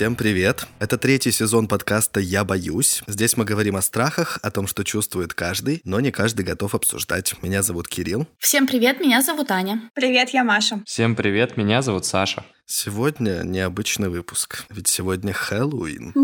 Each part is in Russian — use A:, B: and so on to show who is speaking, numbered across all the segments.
A: Всем привет! Это третий сезон подкаста «Я боюсь». Здесь мы говорим о страхах, о том, что чувствует каждый, но не каждый готов обсуждать. Меня зовут Кирилл.
B: Всем привет, меня зовут Аня.
C: Привет, я Маша.
D: Всем привет, меня зовут Саша.
A: Сегодня необычный выпуск, ведь сегодня Хэллоуин.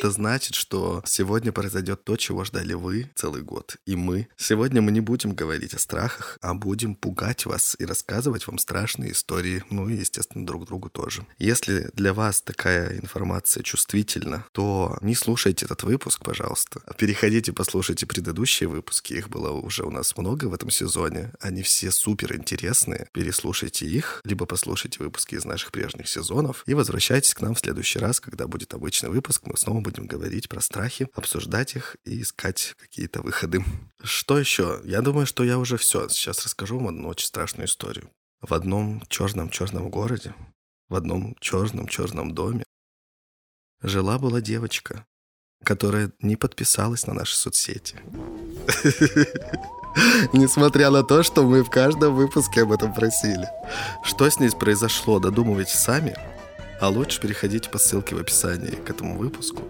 A: Это значит, что сегодня произойдет то, чего ждали вы целый год, и мы. Сегодня мы не будем говорить о страхах, а будем пугать вас и рассказывать вам страшные истории, ну и, естественно, друг другу тоже. Если для вас такая информация чувствительна, то не слушайте этот выпуск, пожалуйста. Переходите, послушайте предыдущие выпуски, их было уже у нас много в этом сезоне, они все супер интересные. Переслушайте их, либо послушайте выпуски из наших прежних сезонов и возвращайтесь к нам в следующий раз, когда будет обычный выпуск, мы снова будем говорить про страхи, обсуждать их и искать какие-то выходы. Что еще? Я думаю, что я уже все. Сейчас расскажу вам одну очень страшную историю. В одном черном-черном городе, в одном черном-черном доме жила-была девочка, которая не подписалась на наши соцсети. Несмотря на то, что мы в каждом выпуске об этом просили. Что с ней произошло, додумывайте сами. А лучше переходите по ссылке в описании к этому выпуску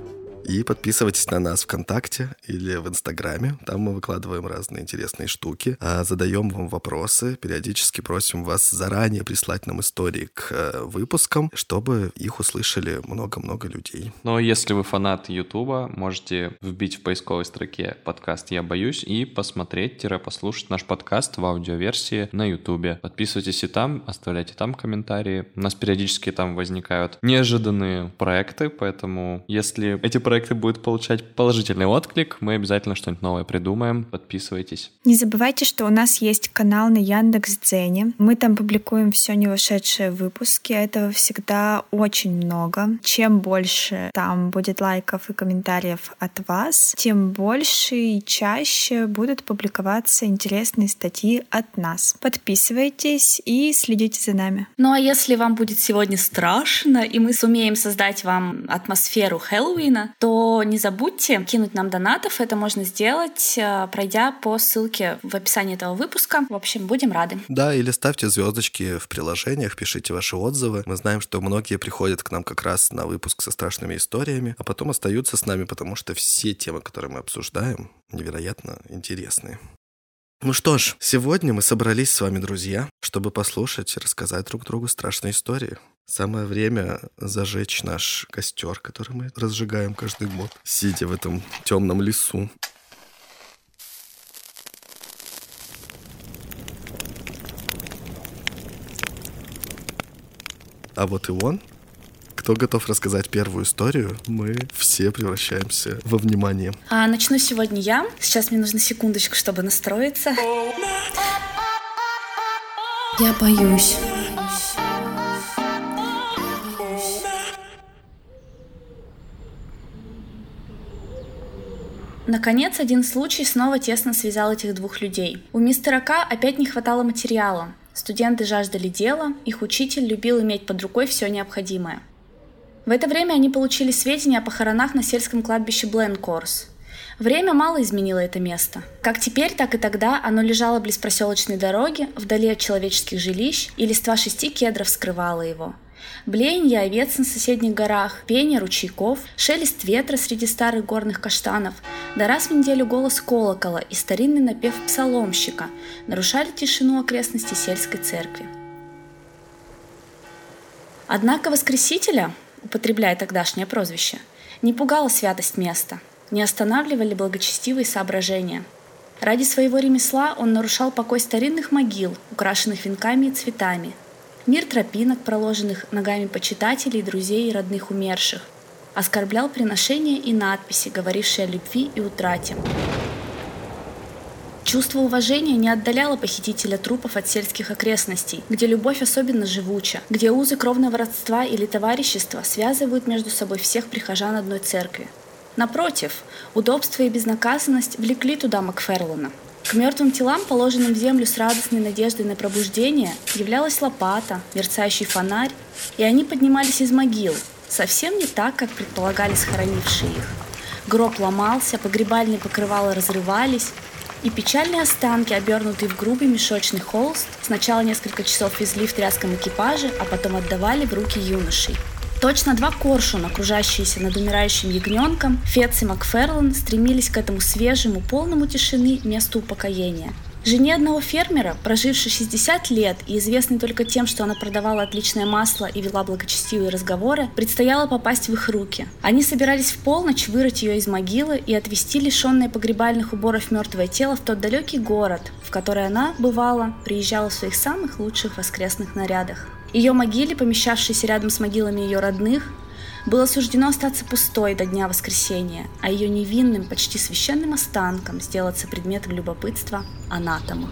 A: и подписывайтесь на нас ВКонтакте или в Инстаграме. Там мы выкладываем разные интересные штуки, а задаем вам вопросы, периодически просим вас заранее прислать нам истории к э, выпускам, чтобы их услышали много-много людей.
D: Но если вы фанат Ютуба, можете вбить в поисковой строке подкаст «Я боюсь» и посмотреть-послушать наш подкаст в аудиоверсии на Ютубе. Подписывайтесь и там, оставляйте там комментарии. У нас периодически там возникают неожиданные проекты, поэтому если эти проекты проекты будут получать положительный отклик, мы обязательно что-нибудь новое придумаем. Подписывайтесь.
C: Не забывайте, что у нас есть канал на Яндекс Дзене. Мы там публикуем все не вышедшие выпуски. Этого всегда очень много. Чем больше там будет лайков и комментариев от вас, тем больше и чаще будут публиковаться интересные статьи от нас. Подписывайтесь и следите за нами.
B: Ну а если вам будет сегодня страшно, и мы сумеем создать вам атмосферу Хэллоуина, то не забудьте кинуть нам донатов. Это можно сделать, э, пройдя по ссылке в описании этого выпуска. В общем, будем рады.
A: Да, или ставьте звездочки в приложениях, пишите ваши отзывы. Мы знаем, что многие приходят к нам как раз на выпуск со страшными историями, а потом остаются с нами, потому что все темы, которые мы обсуждаем, невероятно интересные. Ну что ж, сегодня мы собрались с вами, друзья, чтобы послушать и рассказать друг другу страшные истории. Самое время зажечь наш костер, который мы разжигаем каждый год, сидя в этом темном лесу. А вот и он. Кто готов рассказать первую историю, мы все превращаемся во внимание.
B: А, начну сегодня я. Сейчас мне нужно секундочку, чтобы настроиться. Я боюсь. Наконец, один случай снова тесно связал этих двух людей. У мистера К опять не хватало материала. Студенты жаждали дела, их учитель любил иметь под рукой все необходимое. В это время они получили сведения о похоронах на сельском кладбище Бленкорс. Время мало изменило это место. Как теперь, так и тогда оно лежало близ проселочной дороги, вдали от человеческих жилищ, и листва шести кедров скрывала его – Блеяние овец на соседних горах, пение ручейков, шелест ветра среди старых горных каштанов, да раз в неделю голос колокола и старинный напев псаломщика нарушали тишину окрестностей сельской церкви. Однако Воскресителя, употребляя тогдашнее прозвище, не пугала святость места, не останавливали благочестивые соображения. Ради своего ремесла он нарушал покой старинных могил, украшенных венками и цветами – Мир тропинок, проложенных ногами почитателей, друзей и родных умерших, оскорблял приношения и надписи, говорившие о любви и утрате. Чувство уважения не отдаляло похитителя трупов от сельских окрестностей, где любовь особенно живуча, где узы кровного родства или товарищества связывают между собой всех прихожан одной церкви. Напротив, удобство и безнаказанность влекли туда Макферлана – к мертвым телам, положенным в землю с радостной надеждой на пробуждение, являлась лопата, мерцающий фонарь, и они поднимались из могил, совсем не так, как предполагали схоронившие их. Гроб ломался, погребальные покрывала разрывались, И печальные останки, обернутые в грубый мешочный холст, сначала несколько часов везли в тряском экипаже, а потом отдавали в руки юношей. Точно два коршуна, кружащиеся над умирающим ягненком, Фетц и Макферлан стремились к этому свежему, полному тишины месту упокоения. Жене одного фермера, прожившей 60 лет и известной только тем, что она продавала отличное масло и вела благочестивые разговоры, предстояло попасть в их руки. Они собирались в полночь вырыть ее из могилы и отвезти лишенное погребальных уборов мертвое тело в тот далекий город, в который она, бывала, приезжала в своих самых лучших воскресных нарядах. Ее могиле, помещавшейся рядом с могилами ее родных, было суждено остаться пустой до дня воскресения, а ее невинным, почти священным останкам сделаться предметом любопытства анатома.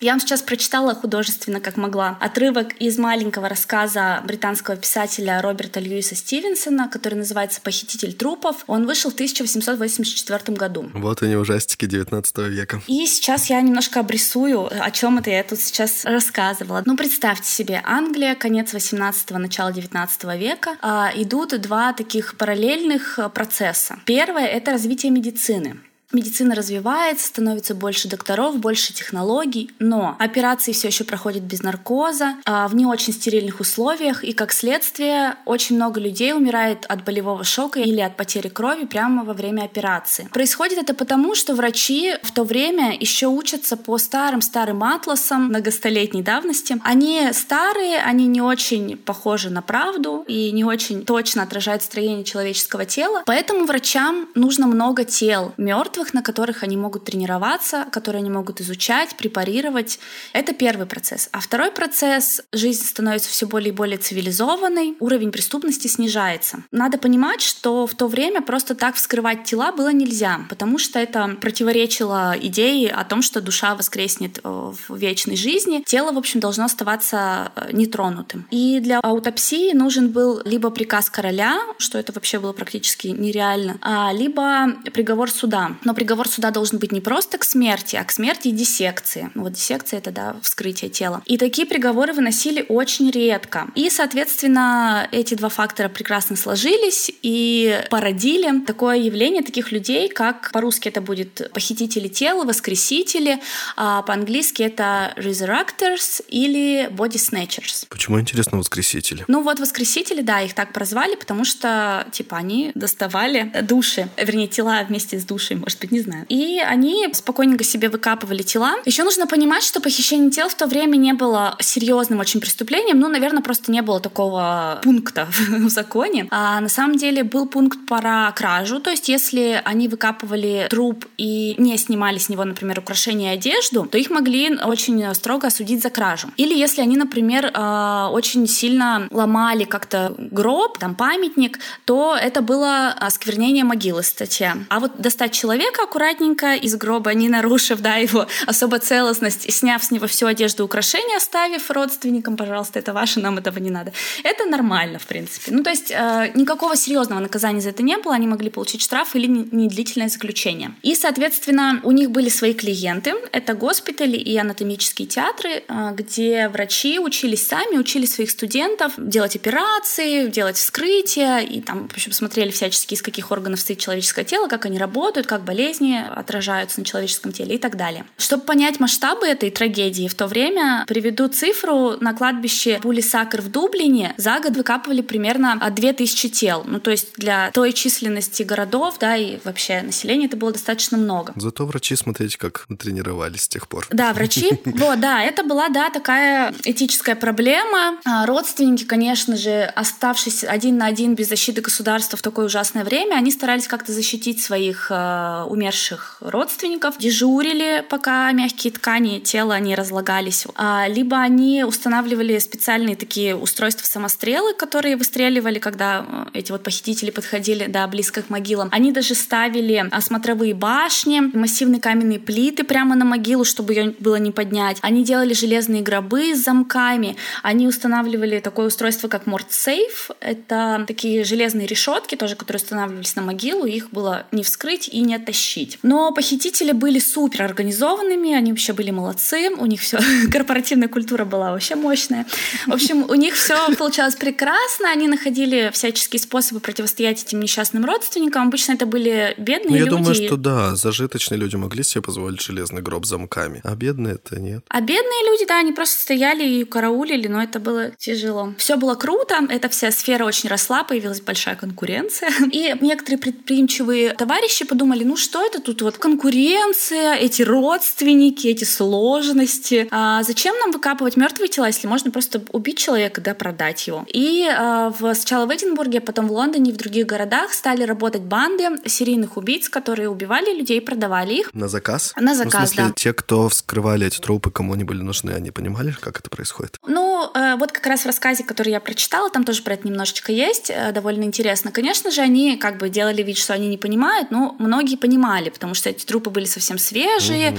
B: Я вам сейчас прочитала художественно, как могла, отрывок из маленького рассказа британского писателя Роберта Льюиса Стивенсона, который называется «Похититель трупов». Он вышел в 1884 году.
A: Вот они ужастики 19 века.
B: И сейчас я немножко обрисую, о чем это я тут сейчас рассказывала. Ну, представьте себе, Англия, конец 18-го, начало 19 века, а, идут два таких параллельных процесса. Первое — это развитие медицины. Медицина развивается, становится больше докторов, больше технологий, но операции все еще проходят без наркоза, а, в не очень стерильных условиях, и как следствие очень много людей умирает от болевого шока или от потери крови прямо во время операции. Происходит это потому, что врачи в то время еще учатся по старым-старым атласам многостолетней давности. Они старые, они не очень похожи на правду и не очень точно отражают строение человеческого тела, поэтому врачам нужно много тел мертвых, мертвых, на которых они могут тренироваться, которые они могут изучать, препарировать. Это первый процесс. А второй процесс — жизнь становится все более и более цивилизованной, уровень преступности снижается. Надо понимать, что в то время просто так вскрывать тела было нельзя, потому что это противоречило идее о том, что душа воскреснет э, в вечной жизни. Тело, в общем, должно оставаться э, нетронутым. И для аутопсии нужен был либо приказ короля, что это вообще было практически нереально, а либо приговор суда. Но приговор суда должен быть не просто к смерти, а к смерти и диссекции. Вот диссекция — это, да, вскрытие тела. И такие приговоры выносили очень редко. И, соответственно, эти два фактора прекрасно сложились и породили такое явление таких людей, как по-русски это будет похитители тела, воскресители, а по-английски это resurrectors или body snatchers.
A: Почему, интересно, воскресители?
B: Ну вот воскресители, да, их так прозвали, потому что, типа, они доставали души, вернее, тела вместе с душей, может может быть, не знаю. И они спокойненько себе выкапывали тела. Еще нужно понимать, что похищение тел в то время не было серьезным очень преступлением. Ну, наверное, просто не было такого пункта в законе. А на самом деле был пункт про кражу. То есть, если они выкапывали труп и не снимали с него, например, украшения и одежду, то их могли очень строго осудить за кражу. Или если они, например, а, очень сильно ломали как-то гроб, там памятник, то это было осквернение могилы статья. А вот достать человека человека аккуратненько из гроба, не нарушив да, его особо целостность, сняв с него всю одежду и украшения, оставив родственникам, пожалуйста, это ваше, нам этого не надо. Это нормально, в принципе. Ну, то есть э, никакого серьезного наказания за это не было, они могли получить штраф или недлительное заключение. И, соответственно, у них были свои клиенты, это госпитали и анатомические театры, э, где врачи учились сами, учили своих студентов делать операции, делать вскрытия, и там, в общем, смотрели всячески, из каких органов стоит человеческое тело, как они работают, как болеют болезни отражаются на человеческом теле и так далее. Чтобы понять масштабы этой трагедии в то время, приведу цифру. На кладбище Були Сакр в Дублине за год выкапывали примерно 2000 тел. Ну, то есть для той численности городов, да, и вообще населения это было достаточно много.
A: Зато врачи, смотрите, как тренировались с тех пор.
B: Да, врачи, вот, да, это была, да, такая этическая проблема. А родственники, конечно же, оставшись один на один без защиты государства в такое ужасное время, они старались как-то защитить своих э, умерших родственников, дежурили, пока мягкие ткани тела не разлагались. А, либо они устанавливали специальные такие устройства самострелы, которые выстреливали, когда э, эти вот похитители подходили да, близко к могилам. Они даже ставили смотровые башни, массивные каменные плиты прямо на могилу, чтобы ее было не поднять. Они делали железные гробы с замками. Они устанавливали такое устройство, как мордсейф. Это такие железные решетки, тоже, которые устанавливались на могилу. Их было не вскрыть и не оттащить тащить. Но похитители были супер организованными, они вообще были молодцы, у них все, корпоративная культура была вообще мощная. В общем, у них все получалось прекрасно, они находили всяческие способы противостоять этим несчастным родственникам. Обычно это были бедные
A: Ну, я
B: люди.
A: думаю, что да, зажиточные люди могли себе позволить железный гроб замками, а бедные это нет.
B: А бедные люди, да, они просто стояли и караулили, но это было тяжело. Все было круто, эта вся сфера очень росла, появилась большая конкуренция. И некоторые предприимчивые товарищи подумали, ну что это тут вот конкуренция, эти родственники, эти сложности. А зачем нам выкапывать мертвые тела, если можно просто убить человека, да, продать его? И а, в, сначала в Эдинбурге, а потом в Лондоне и в других городах стали работать банды серийных убийц, которые убивали людей и продавали их.
A: На заказ?
B: На
A: Ну,
B: заказ,
A: в смысле,
B: да.
A: те, кто вскрывали эти трупы, кому они были нужны, они понимали, как это происходит?
B: Ну, э, вот как раз в рассказе, который я прочитала, там тоже про это немножечко есть, э, довольно интересно. Конечно же, они как бы делали вид, что они не понимают, но многие понимали, потому что эти трупы были совсем свежие,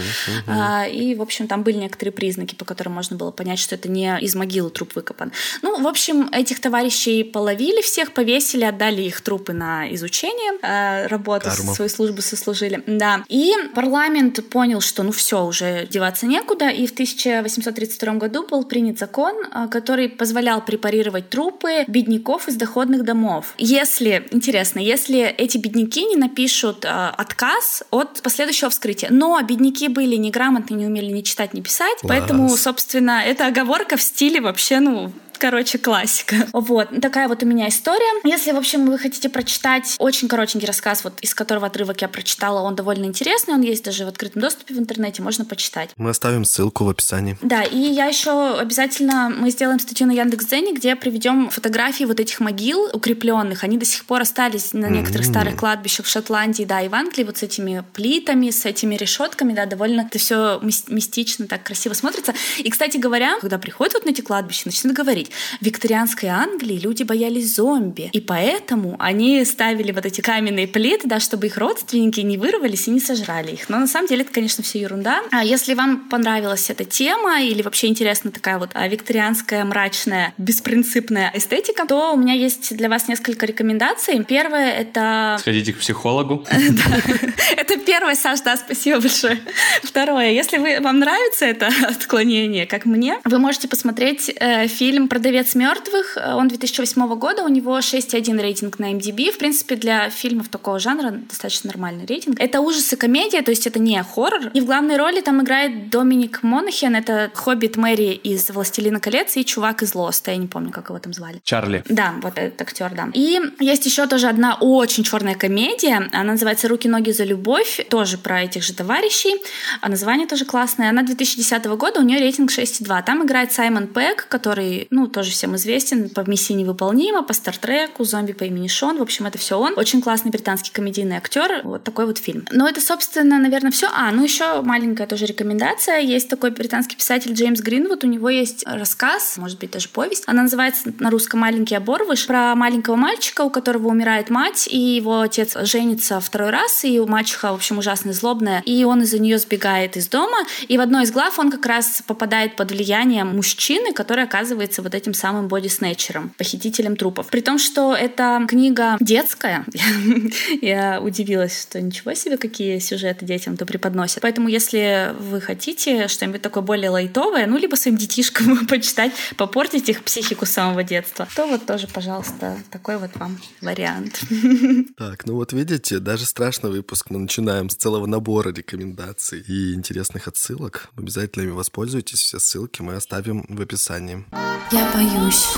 B: а, и, в общем, там были некоторые признаки, по которым можно было понять, что это не из могилы труп выкопан. Ну, в общем, этих товарищей половили всех, повесили, отдали их трупы на изучение, э, работу,
A: Карма.
B: свою службу сослужили. Да. И парламент понял, что ну все, уже деваться некуда, и в 1832 году был принят закон, а, который позволял препарировать трупы бедняков из доходных домов. Если, интересно, если эти бедняки не напишут а, отказ от последующего вскрытия. Но бедняки были неграмотны, не умели ни читать, ни писать, поэтому,
A: Класс.
B: собственно, эта оговорка в стиле вообще, ну, Короче, классика. Вот, такая вот у меня история. Если, в общем, вы хотите прочитать очень коротенький рассказ, вот из которого отрывок я прочитала, он довольно интересный, он есть даже в открытом доступе в интернете, можно почитать.
A: Мы оставим ссылку в описании.
B: Да, и я еще обязательно мы сделаем статью на Яндекс.Дзене, где приведем фотографии вот этих могил укрепленных. Они до сих пор остались на некоторых
A: М.
B: старых кладбищах в Шотландии, да, и в Англии, вот с этими плитами, с этими решетками, да, довольно это все мистично, так красиво смотрится. И, кстати говоря, когда приходят вот на эти кладбища, начинают говорить, в викторианской Англии люди боялись зомби, и поэтому они ставили вот эти каменные плиты, да, чтобы их родственники не вырвались и не сожрали их. Но на самом деле это, конечно, все ерунда. А если вам понравилась эта тема или вообще интересна такая вот а, викторианская, мрачная, беспринципная эстетика, то у меня есть для вас несколько рекомендаций. Первое — это...
D: Сходите к психологу.
B: Это первое, Саш, да, спасибо большое. Второе, если вам нравится это отклонение, как мне, вы можете посмотреть э, фильм «Продавец мертвых». Он 2008 года, у него 6,1 рейтинг на MDB. В принципе, для фильмов такого жанра достаточно нормальный рейтинг. Это ужасы комедия, то есть это не хоррор. И в главной роли там играет Доминик Монахен, это хоббит Мэри из «Властелина колец» и чувак из «Лоста», я не помню, как его там звали.
D: Чарли.
B: Да, вот этот актер, да. И есть еще тоже одна очень черная комедия. Она называется «Руки-ноги за любовь». Тоже про этих же товарищей. А название тоже классное. Она 2010 года, у нее рейтинг 6,2. Там играет Саймон Пэк, который, ну, тоже всем известен по «Миссии невыполнима», по «Стартреку», «Зомби по имени Шон». В общем, это все он. Очень классный британский комедийный актер. Вот такой вот фильм. Но это, собственно, наверное, все. А, ну еще маленькая тоже рекомендация. Есть такой британский писатель Джеймс Гринвуд. У него есть рассказ, может быть, даже повесть. Она называется на русском «Маленький оборвыш» про маленького мальчика, у которого умирает мать, и его отец женится второй раз, и у мачеха, в общем, ужасно злобная, и он из-за нее сбегает из дома. И в одной из глав он как раз попадает под влияние мужчины, который оказывается вот этим самым боди-снетчером, похитителем трупов. При том, что эта книга детская, я удивилась, что ничего себе, какие сюжеты детям то преподносят. Поэтому, если вы хотите что-нибудь такое более лайтовое, ну, либо своим детишкам почитать, попортить их психику с самого детства, то вот тоже, пожалуйста, такой вот вам вариант.
A: Так, ну вот видите, даже страшный выпуск мы начинаем с целого набора рекомендаций и интересных отсылок. Обязательно ими воспользуйтесь, все ссылки мы оставим в описании.
B: Я боюсь.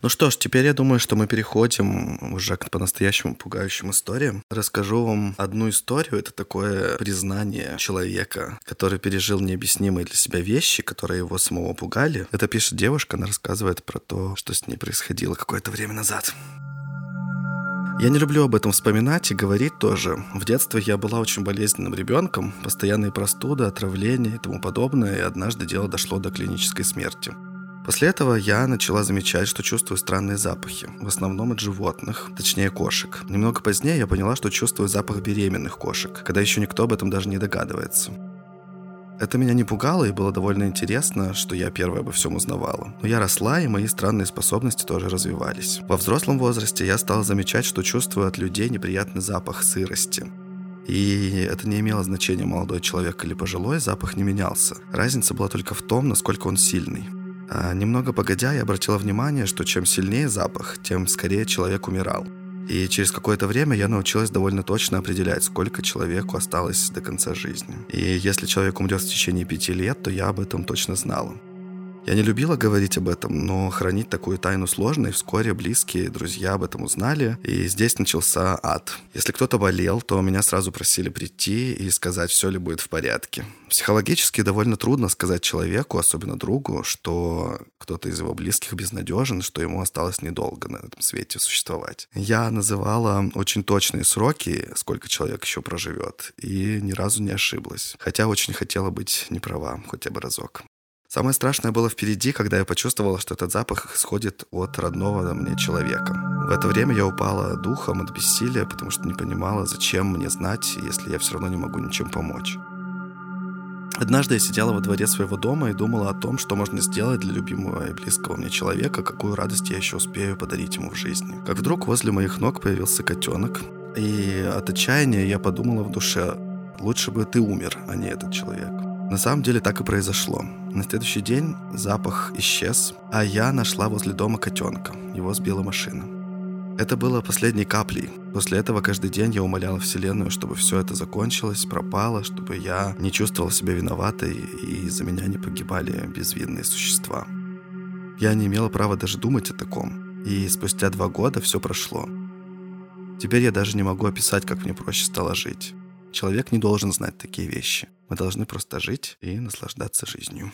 A: Ну что ж, теперь я думаю, что мы переходим уже к по-настоящему пугающим историям. Расскажу вам одну историю. Это такое признание человека, который пережил необъяснимые для себя вещи, которые его самого пугали. Это пишет девушка, она рассказывает про то, что с ней происходило какое-то время назад. Я не люблю об этом вспоминать и говорить тоже. В детстве я была очень болезненным ребенком, постоянные простуды, отравления и тому подобное, и однажды дело дошло до клинической смерти. После этого я начала замечать, что чувствую странные запахи, в основном от животных, точнее кошек. Немного позднее я поняла, что чувствую запах беременных кошек, когда еще никто об этом даже не догадывается. Это меня не пугало и было довольно интересно, что я первая обо всем узнавала. Но я росла, и мои странные способности тоже развивались. Во взрослом возрасте я стала замечать, что чувствую от людей неприятный запах сырости. И это не имело значения, молодой человек или пожилой, запах не менялся. Разница была только в том, насколько он сильный. А немного погодя, я обратила внимание, что чем сильнее запах, тем скорее человек умирал. И через какое-то время я научилась довольно точно определять, сколько человеку осталось до конца жизни. И если человек умрет в течение пяти лет, то я об этом точно знала. Я не любила говорить об этом, но хранить такую тайну сложно, и вскоре близкие друзья об этом узнали, и здесь начался ад. Если кто-то болел, то меня сразу просили прийти и сказать, все ли будет в порядке. Психологически довольно трудно сказать человеку, особенно другу, что кто-то из его близких безнадежен, что ему осталось недолго на этом свете существовать. Я называла очень точные сроки, сколько человек еще проживет, и ни разу не ошиблась. Хотя очень хотела быть не права, хотя бы разок. Самое страшное было впереди, когда я почувствовала, что этот запах исходит от родного мне человека. В это время я упала духом от бессилия, потому что не понимала, зачем мне знать, если я все равно не могу ничем помочь. Однажды я сидела во дворе своего дома и думала о том, что можно сделать для любимого и близкого мне человека, какую радость я еще успею подарить ему в жизни. Как вдруг возле моих ног появился котенок, и от отчаяния я подумала в душе, лучше бы ты умер, а не этот человек. На самом деле так и произошло. На следующий день запах исчез, а я нашла возле дома котенка. Его сбила машина. Это было последней каплей. После этого каждый день я умоляла Вселенную, чтобы все это закончилось, пропало, чтобы я не чувствовал себя виноватой и из-за меня не погибали безвинные существа. Я не имела права даже думать о таком. И спустя два года все прошло. Теперь я даже не могу описать, как мне проще стало жить. Человек не должен знать такие вещи. Мы должны просто жить и наслаждаться жизнью.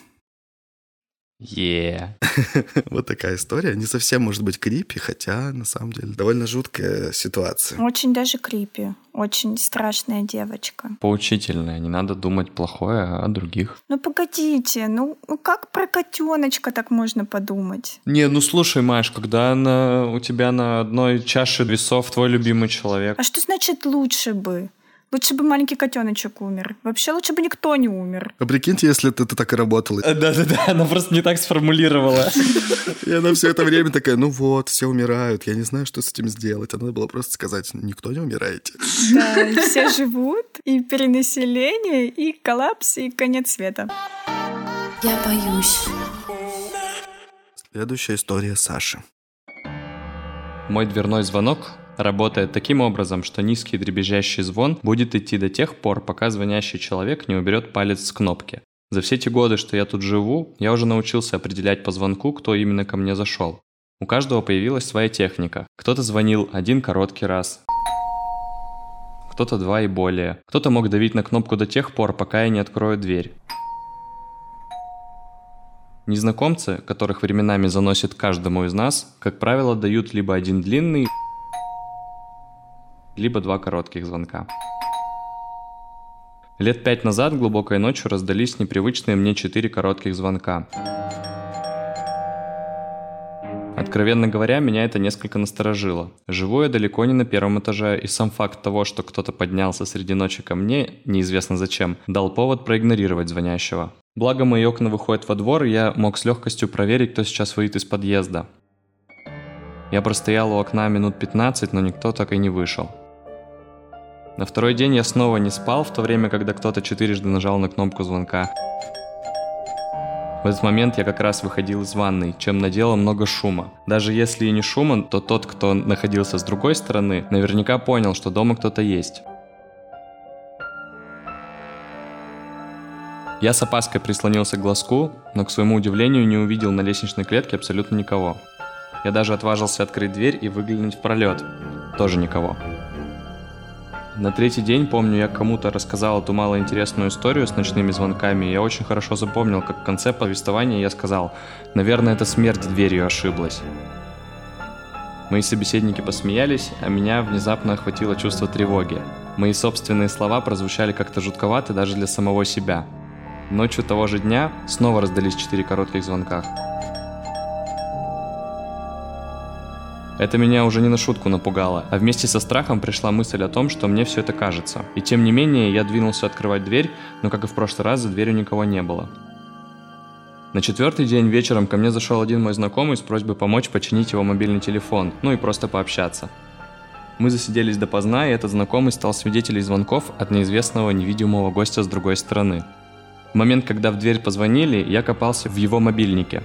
D: Yeah.
A: вот такая история. Не совсем может быть крипи, хотя на самом деле довольно жуткая ситуация.
C: Очень даже крипи. Очень страшная девочка.
D: Поучительная. Не надо думать плохое о других.
C: Ну погодите, ну, ну как про котеночка так можно подумать?
D: Не, ну слушай, Маш, когда на, у тебя на одной чаше весов твой любимый человек.
C: А что значит лучше бы? Лучше бы маленький котеночек умер. Вообще лучше бы никто не умер.
A: А прикиньте, если ты, ты так и работала.
D: Да-да-да, она просто не так сформулировала.
A: И она все это время такая, ну вот, все умирают, я не знаю, что с этим сделать. А надо было просто сказать, никто не умираете.
C: Да, все живут, и перенаселение, и коллапс, и конец света.
B: Я боюсь.
A: Следующая история Саши.
D: Мой дверной звонок работает таким образом, что низкий дребезжащий звон будет идти до тех пор, пока звонящий человек не уберет палец с кнопки. За все те годы, что я тут живу, я уже научился определять по звонку, кто именно ко мне зашел. У каждого появилась своя техника. Кто-то звонил один короткий раз, кто-то два и более. Кто-то мог давить на кнопку до тех пор, пока я не открою дверь. Незнакомцы, которых временами заносит каждому из нас, как правило, дают либо один длинный, либо два коротких звонка. Лет пять назад глубокой ночью раздались непривычные мне четыре коротких звонка. Откровенно говоря, меня это несколько насторожило. Живу я далеко не на первом этаже, и сам факт того, что кто-то поднялся среди ночи ко мне, неизвестно зачем, дал повод проигнорировать звонящего. Благо мои окна выходят во двор, и я мог с легкостью проверить, кто сейчас выйдет из подъезда. Я простоял у окна минут 15, но никто так и не вышел. На второй день я снова не спал, в то время, когда кто-то четырежды нажал на кнопку звонка. В этот момент я как раз выходил из ванной, чем наделал много шума. Даже если и не шума, то тот, кто находился с другой стороны, наверняка понял, что дома кто-то есть. Я с опаской прислонился к глазку, но к своему удивлению не увидел на лестничной клетке абсолютно никого. Я даже отважился открыть дверь и выглянуть в пролет. Тоже никого. На третий день, помню, я кому-то рассказал эту малоинтересную историю с ночными звонками, и я очень хорошо запомнил, как в конце повествования я сказал, наверное, это смерть дверью ошиблась. Мои собеседники посмеялись, а меня внезапно охватило чувство тревоги. Мои собственные слова прозвучали как-то жутковато даже для самого себя. Ночью того же дня снова раздались четыре коротких звонка. Это меня уже не на шутку напугало, а вместе со страхом пришла мысль о том, что мне все это кажется. И тем не менее, я двинулся открывать дверь, но как и в прошлый раз, за дверью никого не было. На четвертый день вечером ко мне зашел один мой знакомый с просьбой помочь починить его мобильный телефон, ну и просто пообщаться. Мы засиделись допоздна, и этот знакомый стал свидетелем звонков от неизвестного невидимого гостя с другой стороны. В момент, когда в дверь позвонили, я копался в его мобильнике.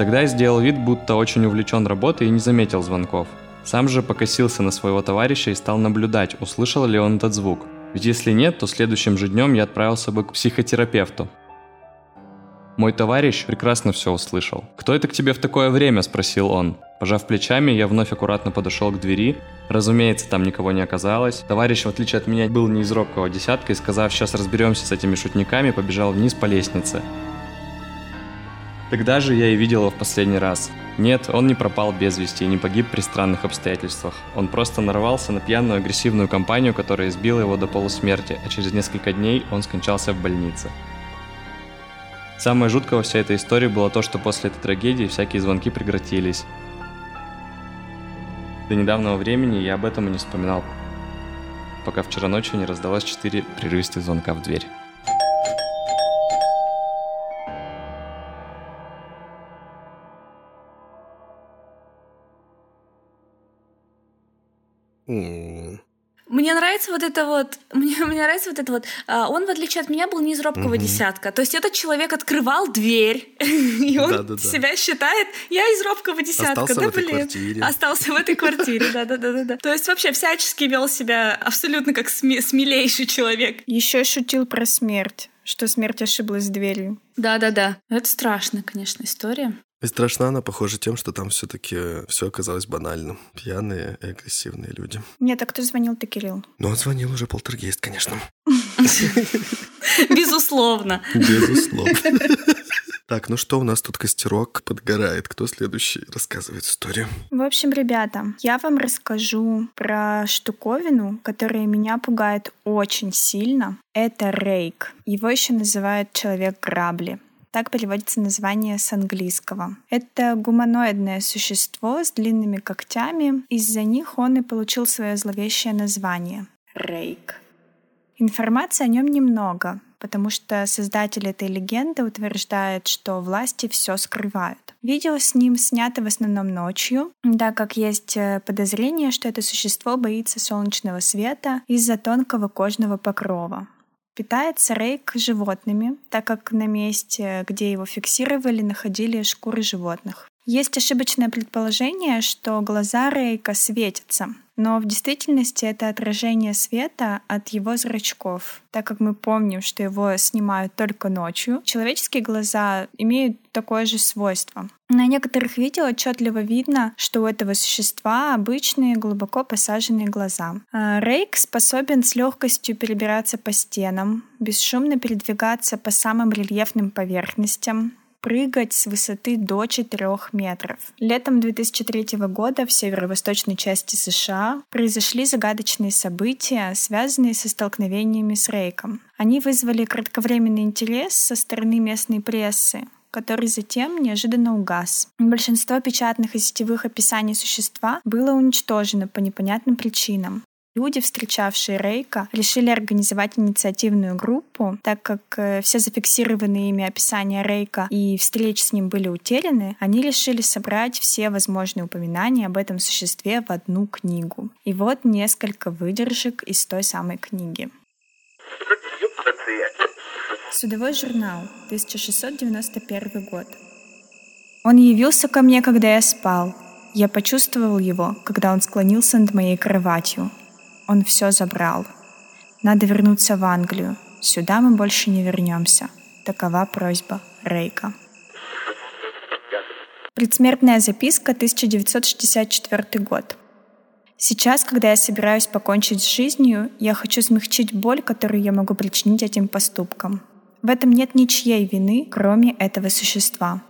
D: Тогда я сделал вид, будто очень увлечен работой и не заметил звонков. Сам же покосился на своего товарища и стал наблюдать, услышал ли он этот звук. Ведь если нет, то следующим же днем я отправился бы к психотерапевту. Мой товарищ прекрасно все услышал. «Кто это к тебе в такое время?» – спросил он. Пожав плечами, я вновь аккуратно подошел к двери. Разумеется, там никого не оказалось. Товарищ, в отличие от меня, был не из робкого десятка и, сказав, сейчас разберемся с этими шутниками, побежал вниз по лестнице. Тогда же я и видел его в последний раз. Нет, он не пропал без вести и не погиб при странных обстоятельствах. Он просто нарвался на пьяную агрессивную компанию, которая избила его до полусмерти, а через несколько дней он скончался в больнице. Самое жуткое во всей этой истории было то, что после этой трагедии всякие звонки прекратились. До недавнего времени я об этом и не вспоминал, пока вчера ночью не раздалось четыре прерывистых звонка в дверь.
B: Мне нравится вот это вот, мне, мне нравится вот это вот. А, он, в отличие от меня, был не из робкого угу. десятка. То есть этот человек открывал дверь, и он да, да, да. себя считает, я из робкого десятка.
A: Остался
B: да,
A: в этой блин. квартире.
B: Остался в этой квартире, да, да, да, да. То есть вообще всячески вел себя абсолютно как смелейший человек.
C: Еще шутил про смерть что смерть ошиблась с дверью.
B: Да-да-да. Это страшная, конечно, история.
A: И страшна она, похоже, тем, что там все-таки все оказалось банальным. Пьяные и агрессивные люди.
C: Нет, а кто звонил-то, Кирилл?
A: Ну, он звонил уже полтергейст, конечно.
B: Безусловно.
A: Безусловно. Так, ну что у нас тут костерок подгорает? Кто следующий рассказывает историю?
C: В общем, ребята, я вам расскажу про штуковину, которая меня пугает очень сильно. Это рейк. Его еще называют человек-грабли. Так переводится название с английского. Это гуманоидное существо с длинными когтями. Из-за них он и получил свое зловещее название — Рейк. Информации о нем немного, потому что создатель этой легенды утверждает, что власти все скрывают. Видео с ним снято в основном ночью, так как есть э, подозрение, что это существо боится солнечного света из-за тонкого кожного покрова. Питается рейк животными, так как на месте, где его фиксировали, находили шкуры животных. Есть ошибочное предположение, что глаза Рейка светятся, но в действительности это отражение света от его зрачков. Так как мы помним, что его снимают только ночью, человеческие глаза имеют такое же свойство. На некоторых видео отчетливо видно, что у этого существа обычные глубоко посаженные глаза. А Рейк способен с легкостью перебираться по стенам, бесшумно передвигаться по самым рельефным поверхностям, прыгать с высоты до 4 метров. Летом 2003 года в северо-восточной части США произошли загадочные события, связанные со столкновениями с Рейком. Они вызвали кратковременный интерес со стороны местной прессы, который затем неожиданно угас. Большинство печатных и сетевых описаний существа было уничтожено по непонятным причинам. Люди, встречавшие Рейка, решили организовать инициативную группу, так как э, все зафиксированные ими описания Рейка и встреч с ним были утеряны, они решили собрать все возможные упоминания об этом существе в одну книгу. И вот несколько выдержек из той самой книги. Судовой журнал, 1691 год. Он явился ко мне, когда я спал. Я почувствовал его, когда он склонился над моей кроватью. Он все забрал. Надо вернуться в Англию. Сюда мы больше не вернемся. Такова просьба Рейка. Предсмертная записка, 1964 год. Сейчас, когда я собираюсь покончить с жизнью, я хочу смягчить боль, которую я могу причинить этим поступкам. В этом нет ничьей вины, кроме этого существа.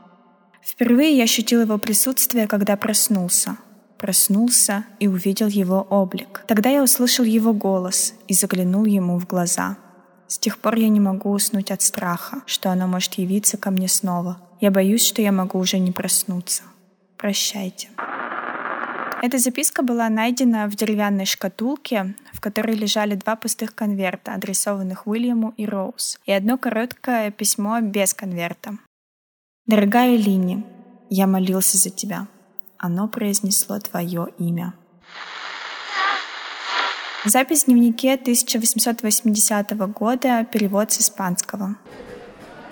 C: Впервые я ощутил его присутствие, когда проснулся — проснулся и увидел его облик. Тогда я услышал его голос и заглянул ему в глаза. С тех пор я не могу уснуть от страха, что оно может явиться ко мне снова. Я боюсь, что я могу уже не проснуться. Прощайте. Эта записка была найдена в деревянной шкатулке, в которой лежали два пустых конверта, адресованных Уильяму и Роуз, и одно короткое письмо без конверта. «Дорогая Линни, я молился за тебя. Оно произнесло твое имя». Запись в дневнике 1880 года, перевод с испанского.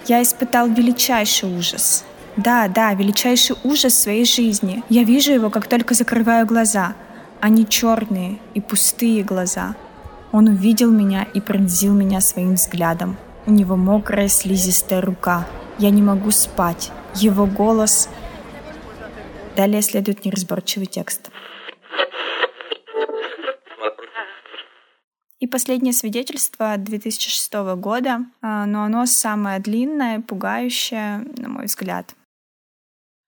C: Я испытал величайший ужас. Да, да, величайший ужас своей жизни. Я вижу его, как только закрываю глаза. Они черные и пустые глаза. Он увидел меня и пронзил меня своим взглядом. У него мокрая слизистая рука. Я не могу спать. Его голос... Далее следует неразборчивый текст. И последнее свидетельство 2006 года, а, но оно самое длинное, пугающее, на мой взгляд.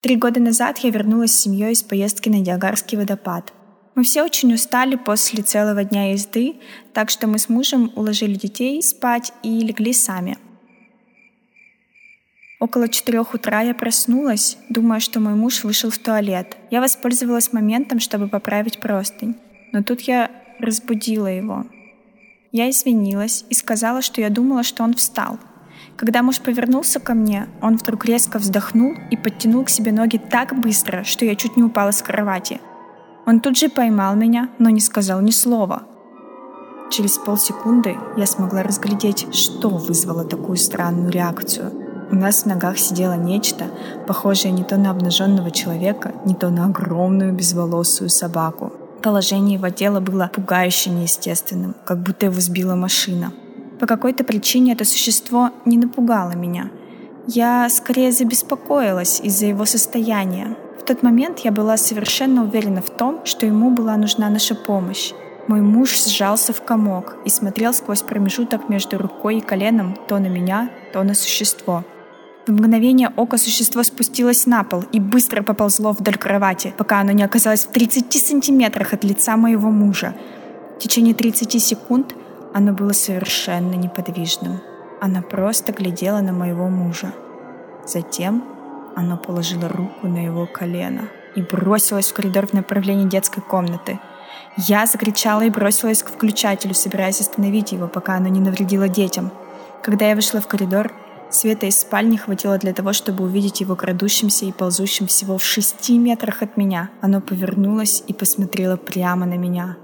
C: Три года назад я вернулась с семьей из поездки на Диагарский водопад. Мы все очень устали после целого дня езды, так что мы с мужем уложили детей спать и легли сами. Около четырех утра я проснулась, думая, что мой муж вышел в туалет. Я воспользовалась моментом, чтобы поправить простынь. Но тут я разбудила его. Я извинилась и сказала, что я думала, что он встал. Когда муж повернулся ко мне, он вдруг резко вздохнул и подтянул к себе ноги так быстро, что я чуть не упала с кровати. Он тут же поймал меня, но не сказал ни слова. Через полсекунды я смогла разглядеть, что вызвало такую странную реакцию. У нас в ногах сидело нечто, похожее не то на обнаженного человека, не то на огромную безволосую собаку. Положение его тела было пугающе неестественным, как будто его сбила машина. По какой-то причине это существо не напугало меня. Я скорее забеспокоилась из-за его состояния. В тот момент я была совершенно уверена в том, что ему была нужна наша помощь. Мой муж сжался в комок и смотрел сквозь промежуток между рукой и коленом то на меня, то на существо. В мгновение ока существо спустилось на пол и быстро поползло вдоль кровати, пока оно не оказалось в 30 сантиметрах от лица моего мужа. В течение 30 секунд оно было совершенно неподвижным. Оно просто глядело на моего мужа. Затем оно положило руку на его колено и бросилось в коридор в направлении детской комнаты. Я закричала и бросилась к включателю, собираясь остановить его, пока оно не навредило детям. Когда я вышла в коридор, Света из спальни хватило для того, чтобы увидеть его крадущимся и ползущим всего в шести метрах от меня. Оно повернулось и посмотрело прямо на меня.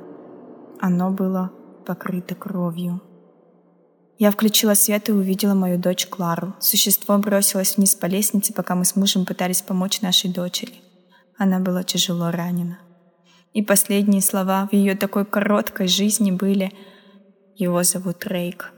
C: Оно было покрыта кровью. Я включила свет и увидела мою дочь Клару. Существо бросилось вниз по лестнице, пока мы с мужем пытались помочь нашей дочери. Она была тяжело ранена. И последние слова в ее такой короткой жизни были «Его зовут Рейк».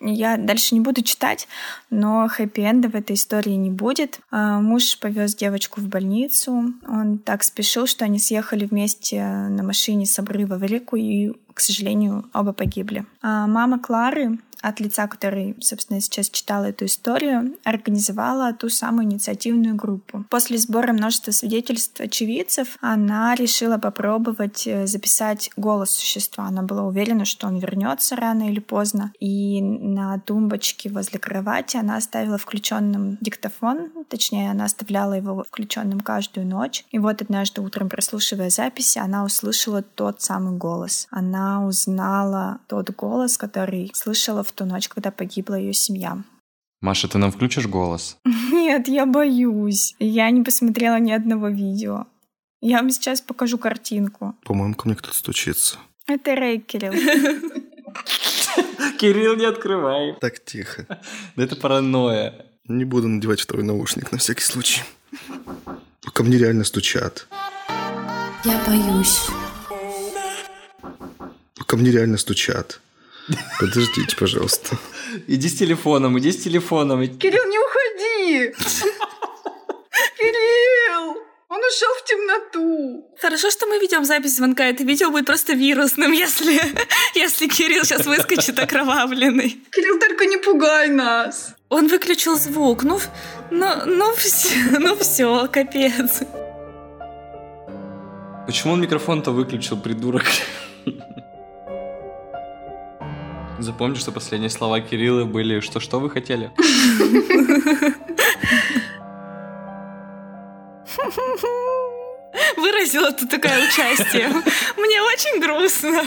C: Я дальше не буду читать, но хэппи-энда в этой истории не будет. А, муж повез девочку в больницу. Он так спешил, что они съехали вместе на машине с обрыва в реку, и, к сожалению, оба погибли. А мама Клары от лица которой, собственно, сейчас читала эту историю, организовала ту самую инициативную группу. После сбора множества свидетельств очевидцев она решила попробовать э, записать голос существа. Она была уверена, что он вернется рано или поздно. И на тумбочке возле кровати она оставила включенным диктофон, точнее, она оставляла его включенным каждую ночь. И вот однажды утром, прослушивая записи, она услышала тот самый голос. Она узнала тот голос, который слышала в в ту ночь, когда погибла ее семья.
D: Маша, ты нам включишь голос?
C: Нет, я боюсь. Я не посмотрела ни одного видео. Я вам сейчас покажу картинку.
A: По-моему, ко мне кто-то стучится.
C: Это Рэй, Кирилл.
D: Кирилл, не открывай.
A: Так тихо.
D: Да это паранойя.
A: Не буду надевать второй наушник на всякий случай. Ко мне реально стучат.
C: Я боюсь.
A: Ко мне реально стучат. Подождите, пожалуйста.
D: Иди с телефоном, иди с телефоном.
C: Кирилл, не уходи! Кирилл! Он ушел в темноту.
B: Хорошо, что мы ведем запись звонка. Это видео будет просто вирусным, если, если Кирилл сейчас выскочит окровавленный.
C: Кирилл, только не пугай нас.
B: Он выключил звук. Ну, ну, ну все, ну все, капец.
D: Почему он микрофон-то выключил, придурок? Запомните, что последние слова Кирилла были «что-что вы хотели?»
B: Выразила тут такое участие. Мне очень грустно.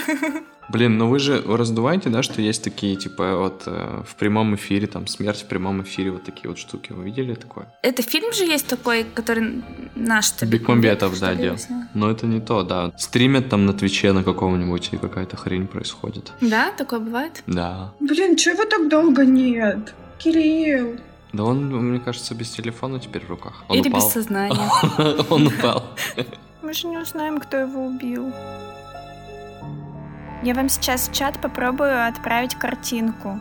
D: Блин, ну вы же раздуваете, да, что есть такие, типа, вот э, в прямом эфире, там, смерть в прямом эфире, вот такие вот штуки. Вы видели такое?
B: Это фильм же есть такой, который наш
D: Бекмамбетов, да, делал. Но это не то, да. Стримят там на Твиче на каком-нибудь, и какая-то хрень происходит.
B: Да, такое бывает?
D: Да.
E: Блин, чего его так долго нет? Кирилл.
D: Да он, мне кажется, без телефона теперь в руках. Он
B: Или
D: упал.
B: без сознания.
D: Он упал.
C: Мы же не узнаем, кто его убил. Я вам сейчас в чат попробую отправить картинку.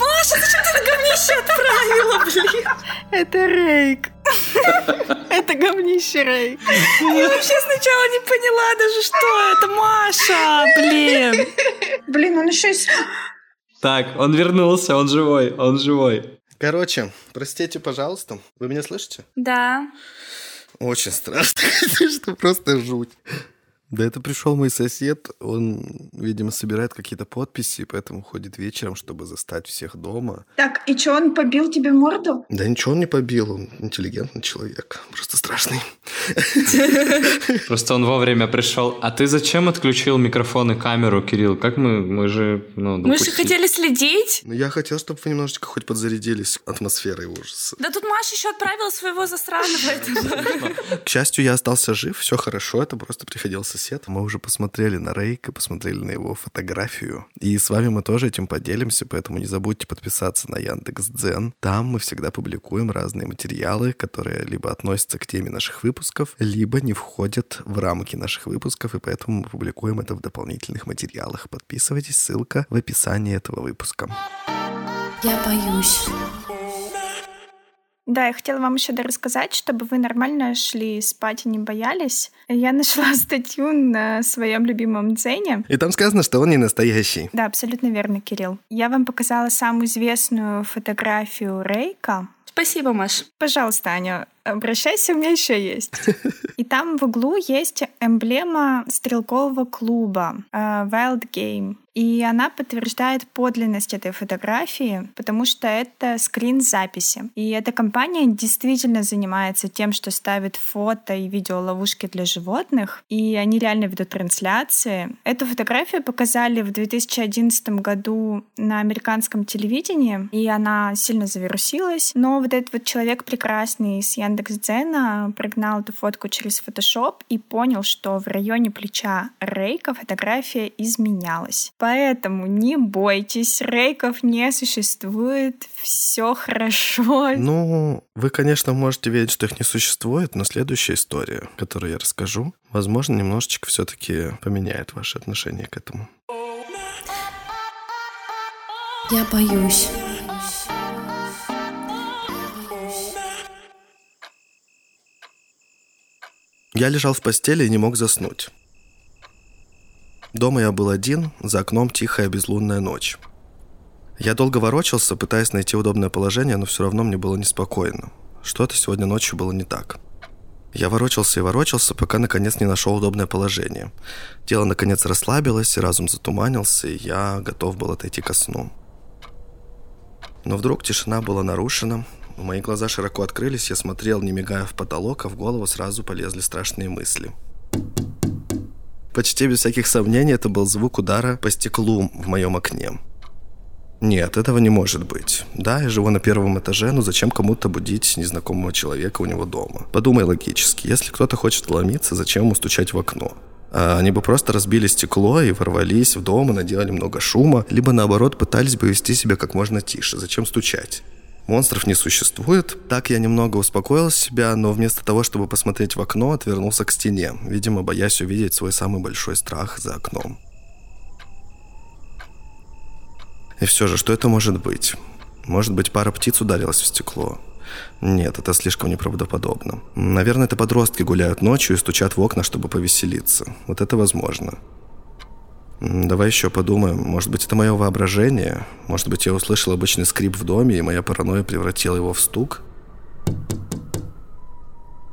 B: Маша, зачем ты это говнище отправила, блин?
C: Это Рейк. Это говнище Рейк.
B: Я вообще сначала не поняла даже, что это Маша, блин.
E: Блин, он еще и...
D: Так, он вернулся, он живой, он живой.
A: Короче, простите, пожалуйста. Вы меня слышите?
B: Да.
A: Очень страшно, что просто жуть. Да это пришел мой сосед, он, видимо, собирает какие-то подписи, поэтому ходит вечером, чтобы застать всех дома.
E: Так, и что, он побил тебе морду?
A: Да ничего он не побил, он интеллигентный человек, просто страшный.
D: Просто он вовремя пришел. А ты зачем отключил микрофон и камеру, Кирилл? Как мы, мы же, ну,
B: Мы же хотели следить.
A: Ну, я хотел, чтобы вы немножечко хоть подзарядились атмосферой ужаса.
B: Да тут Маша еще отправила своего засранного.
A: К счастью, я остался жив, все хорошо, это просто приходил сосед. Мы уже посмотрели на Рейка, посмотрели на его фотографию. И с вами мы тоже этим поделимся, поэтому не забудьте подписаться на Яндекс.Дзен. Там мы всегда публикуем разные материалы, которые либо относятся к теме наших выпусков, либо не входят в рамки наших выпусков, и поэтому мы публикуем это в дополнительных материалах. Подписывайтесь, ссылка в описании этого выпуска.
B: Я боюсь.
C: Да, я хотела вам еще рассказать, чтобы вы нормально шли спать и не боялись. Я нашла статью на своем любимом Дзене.
A: И там сказано, что он не настоящий.
C: Да, абсолютно верно, Кирилл. Я вам показала самую известную фотографию Рейка.
B: Спасибо, Маш.
C: Пожалуйста, Аня, обращайся, у меня еще есть. И там в углу есть эмблема стрелкового клуба э, Wild Game. И она подтверждает подлинность этой фотографии, потому что это скрин записи. И эта компания действительно занимается тем, что ставит фото и видеоловушки для животных, и они реально ведут трансляции. Эту фотографию показали в 2011 году на американском телевидении, и она сильно завирусилась. Но вот этот вот человек прекрасный с Яндекс.Дзена прогнал эту фотку через Photoshop и понял, что в районе плеча Рейка фотография изменялась. Поэтому не бойтесь, рейков не существует, все хорошо.
A: Ну, вы, конечно, можете верить, что их не существует, но следующая история, которую я расскажу, возможно, немножечко все-таки поменяет ваше отношение к этому.
B: Я боюсь.
A: Я лежал в постели и не мог заснуть. Дома я был один, за окном тихая безлунная ночь. Я долго ворочался, пытаясь найти удобное положение, но все равно мне было неспокойно. Что-то сегодня ночью было не так. Я ворочался и ворочался, пока наконец не нашел удобное положение. Тело наконец расслабилось, разум затуманился, и я готов был отойти ко сну. Но вдруг тишина была нарушена, мои глаза широко открылись, я смотрел, не мигая в потолок, а в голову сразу полезли страшные мысли. Почти без всяких сомнений это был звук удара по стеклу в моем окне. Нет, этого не может быть. Да, я живу на первом этаже, но зачем кому-то будить незнакомого человека у него дома? Подумай логически. Если кто-то хочет вломиться, зачем ему стучать в окно? А Они бы просто разбили стекло и ворвались в дом и наделали много шума, либо наоборот пытались бы вести себя как можно тише. Зачем стучать? Монстров не существует. Так я немного успокоил себя, но вместо того, чтобы посмотреть в окно, отвернулся к стене, видимо, боясь увидеть свой самый большой страх за окном. И все же, что это может быть? Может быть, пара птиц ударилась в стекло? Нет, это слишком неправдоподобно. Наверное, это подростки гуляют ночью и стучат в окна, чтобы повеселиться. Вот это возможно. Давай еще подумаем. Может быть, это мое воображение? Может быть, я услышал обычный скрип в доме, и моя паранойя превратила его в стук?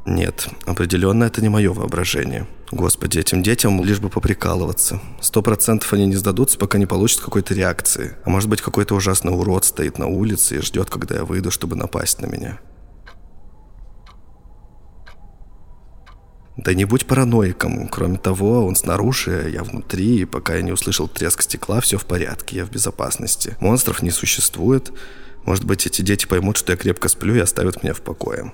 A: Нет, определенно это не мое воображение. Господи, этим детям лишь бы поприкалываться. Сто процентов они не сдадутся, пока не получат какой-то реакции. А может быть, какой-то ужасный урод стоит на улице и ждет, когда я выйду, чтобы напасть на меня. Да не будь параноиком. Кроме того, он снаружи, я внутри, и пока я не услышал треск стекла, все в порядке, я в безопасности. Монстров не существует. Может быть, эти дети поймут, что я крепко сплю и оставят меня в покое.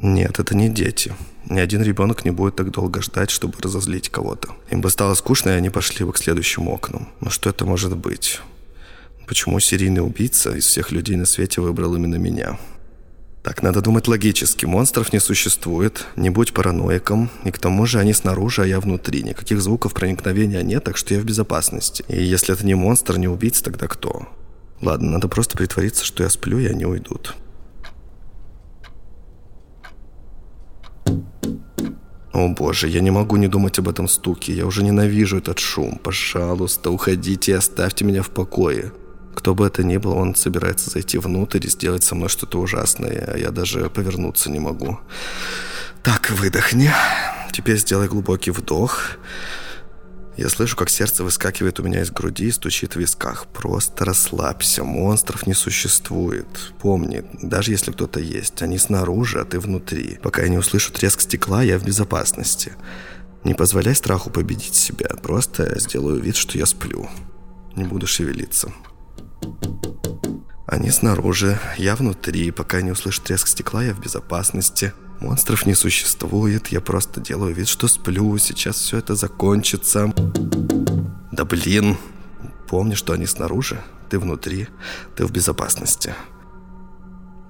A: Нет, это не дети. Ни один ребенок не будет так долго ждать, чтобы разозлить кого-то. Им бы стало скучно, и они пошли бы к следующим окнам. Но что это может быть? Почему серийный убийца из всех людей на свете выбрал именно меня? Так, надо думать логически. Монстров не существует, не будь параноиком. И к тому же они снаружи, а я внутри. Никаких звуков проникновения нет, так что я в безопасности. И если это не монстр, не убийца, тогда кто? Ладно, надо просто притвориться, что я сплю, и они уйдут. О боже, я не могу не думать об этом стуке. Я уже ненавижу этот шум. Пожалуйста, уходите и оставьте меня в покое. Кто бы это ни был, он собирается зайти внутрь и сделать со мной что-то ужасное, я даже повернуться не могу. Так, выдохни. Теперь сделай глубокий вдох. Я слышу, как сердце выскакивает у меня из груди и стучит в висках. Просто расслабься, монстров не существует. Помни, даже если кто-то есть, они снаружи, а ты внутри. Пока я не услышу треск стекла, я в безопасности. Не позволяй страху победить себя, просто сделаю вид, что я сплю. Не буду шевелиться. Они снаружи, я внутри. Пока не услышу треск стекла, я в безопасности. Монстров не существует, я просто делаю вид, что сплю. Сейчас все это закончится. Да блин. Помни, что они снаружи, ты внутри, ты в безопасности.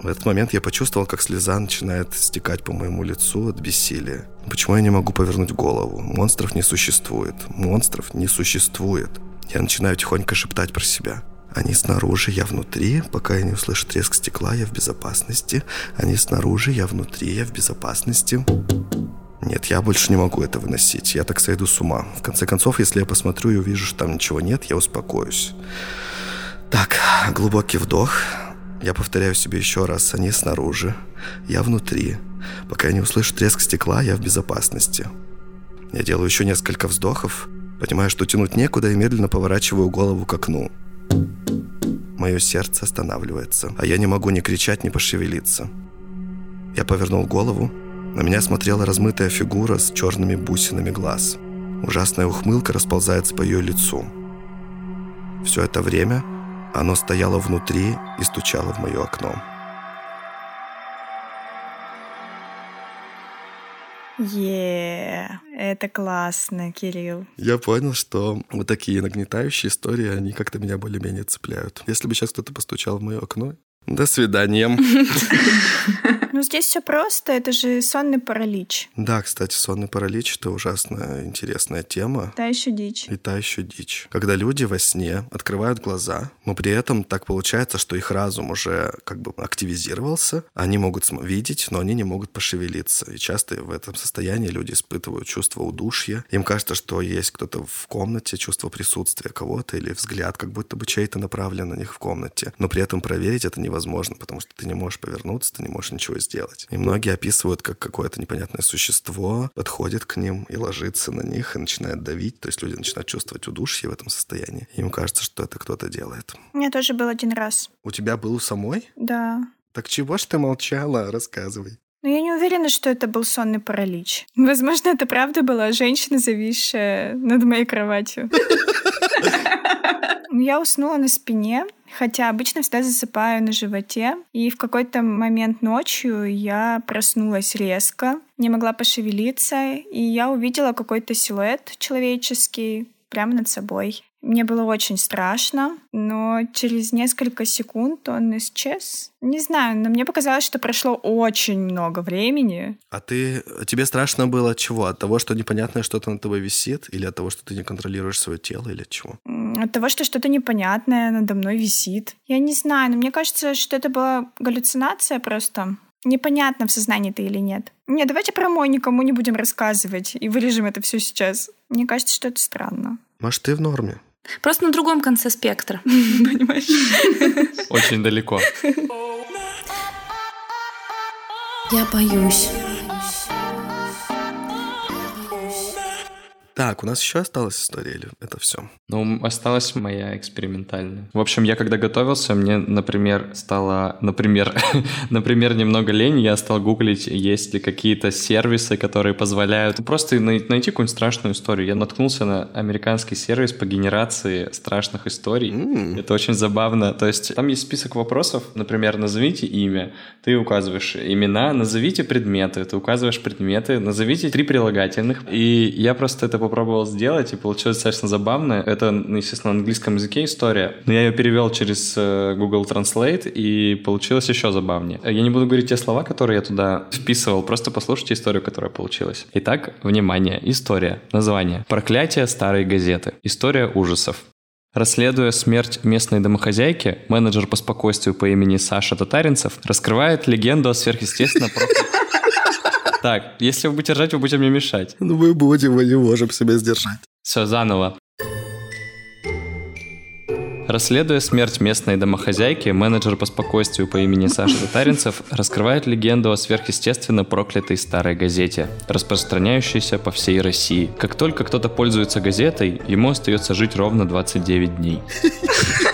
A: В этот момент я почувствовал, как слеза начинает стекать по моему лицу от бессилия. Почему я не могу повернуть голову? Монстров не существует. Монстров не существует. Я начинаю тихонько шептать про себя. Они снаружи, я внутри. Пока я не услышу треск стекла, я в безопасности. Они снаружи, я внутри, я в безопасности. Нет, я больше не могу это выносить. Я так сойду с ума. В конце концов, если я посмотрю и увижу, что там ничего нет, я успокоюсь. Так, глубокий вдох. Я повторяю себе еще раз. Они снаружи. Я внутри. Пока я не услышу треск стекла, я в безопасности. Я делаю еще несколько вздохов. Понимаю, что тянуть некуда и медленно поворачиваю голову к окну. Мое сердце останавливается, а я не могу ни кричать, ни пошевелиться. Я повернул голову. На меня смотрела размытая фигура с черными бусинами глаз. Ужасная ухмылка расползается по ее лицу. Все это время оно стояло внутри и стучало в мое окно.
C: Е, это классно, Кирилл.
A: Я понял, что вот такие нагнетающие истории, они как-то меня более-менее цепляют. Если бы сейчас кто-то постучал в мое окно, до свидания.
C: Ну, здесь все просто, это же сонный паралич.
A: Да, кстати, сонный паралич — это ужасно интересная тема.
C: Та еще дичь.
A: И та еще дичь. Когда люди во сне открывают глаза, но при этом так получается, что их разум уже как бы активизировался, они могут видеть, но они не могут пошевелиться. И часто в этом состоянии люди испытывают чувство удушья. Им кажется, что есть кто-то в комнате, чувство присутствия кого-то или взгляд, как будто бы чей-то направлен на них в комнате. Но при этом проверить это невозможно, потому что ты не можешь повернуться, ты не можешь ничего сделать. И многие описывают, как какое-то непонятное существо подходит к ним и ложится на них и начинает давить. То есть люди начинают чувствовать удушье в этом состоянии. Им кажется, что это кто-то делает.
C: У меня тоже был один раз.
A: У тебя был у самой?
C: Да.
A: Так чего ж ты молчала? Рассказывай.
C: Но я не уверена, что это был сонный паралич. Возможно, это правда была женщина, зависшая над моей кроватью. Я уснула на спине, хотя обычно всегда засыпаю на животе. И в какой-то момент ночью я проснулась резко, не могла пошевелиться, и я увидела какой-то силуэт человеческий прямо над собой. Мне было очень страшно, но через несколько секунд он исчез. Не знаю, но мне показалось, что прошло очень много времени.
A: А ты... Тебе страшно было от чего? От того, что непонятное что-то над тобой висит? Или от того, что ты не контролируешь свое тело? Или от чего?
C: От того, что что-то непонятное надо мной висит. Я не знаю, но мне кажется, что это была галлюцинация просто. Непонятно, в сознании ты или нет. Не, давайте про мой никому не будем рассказывать и вырежем это все сейчас. Мне кажется, что это странно.
A: Может, ты в норме?
B: Просто на другом конце спектра, понимаешь?
D: Очень далеко.
B: Я боюсь.
A: Так, у нас еще осталась история или это все?
D: Ну, осталась моя экспериментальная. В общем, я когда готовился, мне, например, стало, например, например, немного лень, я стал гуглить, есть ли какие-то сервисы, которые позволяют просто найти какую-нибудь страшную историю. Я наткнулся на американский сервис по генерации страшных историй. Mm. Это очень забавно. То есть там есть список вопросов, например, назовите имя, ты указываешь имена, назовите предметы, ты указываешь предметы, назовите три прилагательных. И я просто это попробовал сделать, и получилось достаточно забавно. Это, естественно, на английском языке история, но я ее перевел через э, Google Translate, и получилось еще забавнее. Я не буду говорить те слова, которые я туда вписывал, просто послушайте историю, которая получилась. Итак, внимание, история, название. «Проклятие старой газеты». История ужасов. Расследуя смерть местной домохозяйки, менеджер по спокойствию по имени Саша Татаринцев раскрывает легенду о сверхъестественно проклятом так, если вы будете ржать, вы будете мне мешать.
A: Ну мы будем, мы не можем себя сдержать.
D: Все, заново. Расследуя смерть местной домохозяйки, менеджер по спокойствию по имени Саша Татаринцев раскрывает легенду о сверхъестественно проклятой старой газете, распространяющейся по всей России. Как только кто-то пользуется газетой, ему остается жить ровно 29 дней.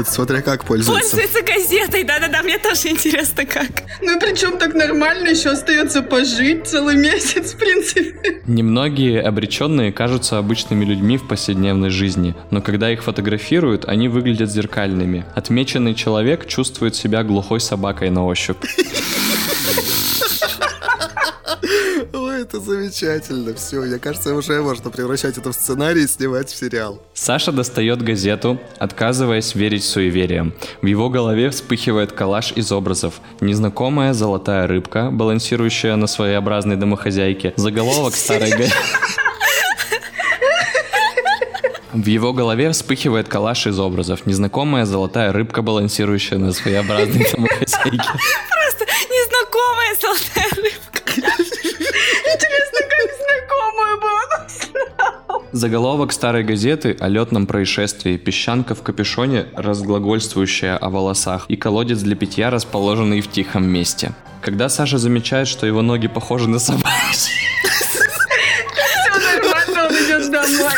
A: Это смотря как пользуется.
B: Пользуется газетой, да-да-да, мне тоже интересно как.
E: Ну и причем так нормально, еще остается пожить целый месяц, в принципе.
D: Немногие обреченные кажутся обычными людьми в повседневной жизни, но когда их фотографируют, они выглядят зеркальными. Отмеченный человек чувствует себя глухой собакой на ощупь.
A: Ой, это замечательно. Все, мне кажется, уже можно превращать это в сценарий и снимать в сериал.
D: Саша достает газету, отказываясь верить суевериям. В его голове вспыхивает коллаж из образов. Незнакомая золотая рыбка, балансирующая на своеобразной домохозяйке. Заголовок старой газеты. В его голове вспыхивает калаш из образов. Незнакомая золотая рыбка, балансирующая на своеобразной домохозяйке.
B: Просто незнакомая золотая
D: Заголовок старой газеты о летном происшествии, песчанка в капюшоне, разглагольствующая о волосах, и колодец для питья, расположенный в тихом месте. Когда Саша замечает, что его ноги похожи на собачьи,
E: Все нормально, он идет домой.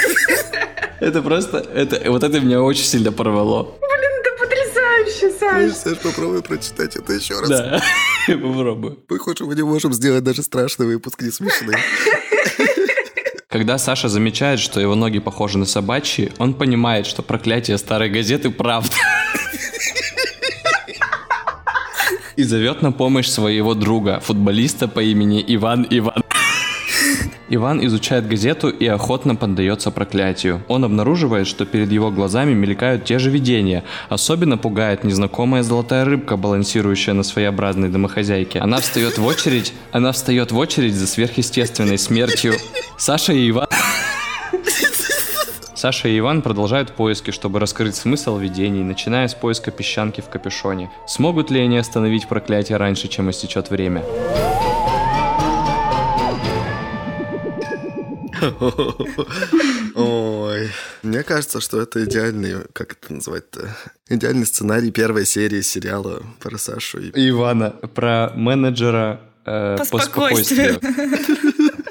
D: это просто, это, вот это меня очень сильно порвало.
E: Блин, это потрясающе, Саш.
A: Саш, попробуй прочитать это еще раз.
D: Да, попробую.
A: Похоже, мы не можем сделать даже страшный выпуск, не смешный.
D: Когда Саша замечает, что его ноги похожи на собачьи, он понимает, что проклятие старой газеты правда. И зовет на помощь своего друга, футболиста по имени Иван Иван. Иван изучает газету и охотно поддается проклятию. Он обнаруживает, что перед его глазами мелькают те же видения. Особенно пугает незнакомая золотая рыбка, балансирующая на своеобразной домохозяйке. Она встает в очередь, она встает в очередь за сверхъестественной смертью. Саша и Иван... Саша и Иван продолжают поиски, чтобы раскрыть смысл видений, начиная с поиска песчанки в капюшоне. Смогут ли они остановить проклятие раньше, чем истечет время?
A: Ой, мне кажется, что это идеальный, как это называть-то, идеальный сценарий первой серии сериала про Сашу. и-
D: Ивана про менеджера э,
B: По
D: по
B: спокойствию.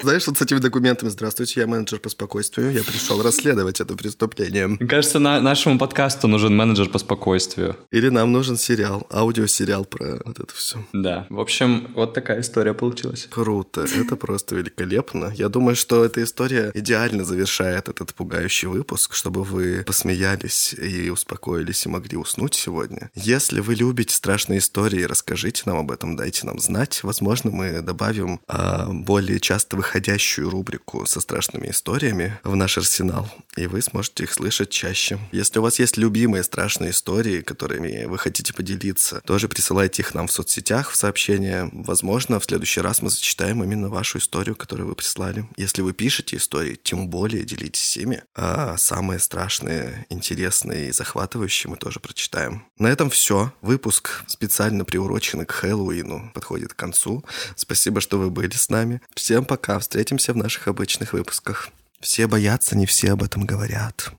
A: Знаешь, вот с этими документами «Здравствуйте, я менеджер по спокойствию, я пришел расследовать это преступление».
D: Мне кажется, на нашему подкасту нужен менеджер по спокойствию.
A: Или нам нужен сериал, аудиосериал про вот это все.
D: Да. В общем, вот такая история получилась.
A: Круто, это просто великолепно. Я думаю, что эта история идеально завершает этот пугающий выпуск, чтобы вы посмеялись и успокоились и могли уснуть сегодня. Если вы любите страшные истории, расскажите нам об этом, дайте нам знать. Возможно, мы добавим а, более часто выходящую рубрику со страшными историями в наш арсенал, и вы сможете их слышать чаще. Если у вас есть любимые страшные истории, которыми вы хотите поделиться, тоже присылайте их нам в соцсетях в сообщения. Возможно, в следующий раз мы зачитаем именно вашу историю, которую вы прислали. Если вы пишете истории, тем более делитесь ими. А самые страшные, интересные и захватывающие мы тоже прочитаем. На этом все. Выпуск специально приуроченный к Хэллоуину подходит к концу. Спасибо, что вы были с нами. Всем пока. Встретимся в наших обычных выпусках. Все боятся, не все об этом говорят.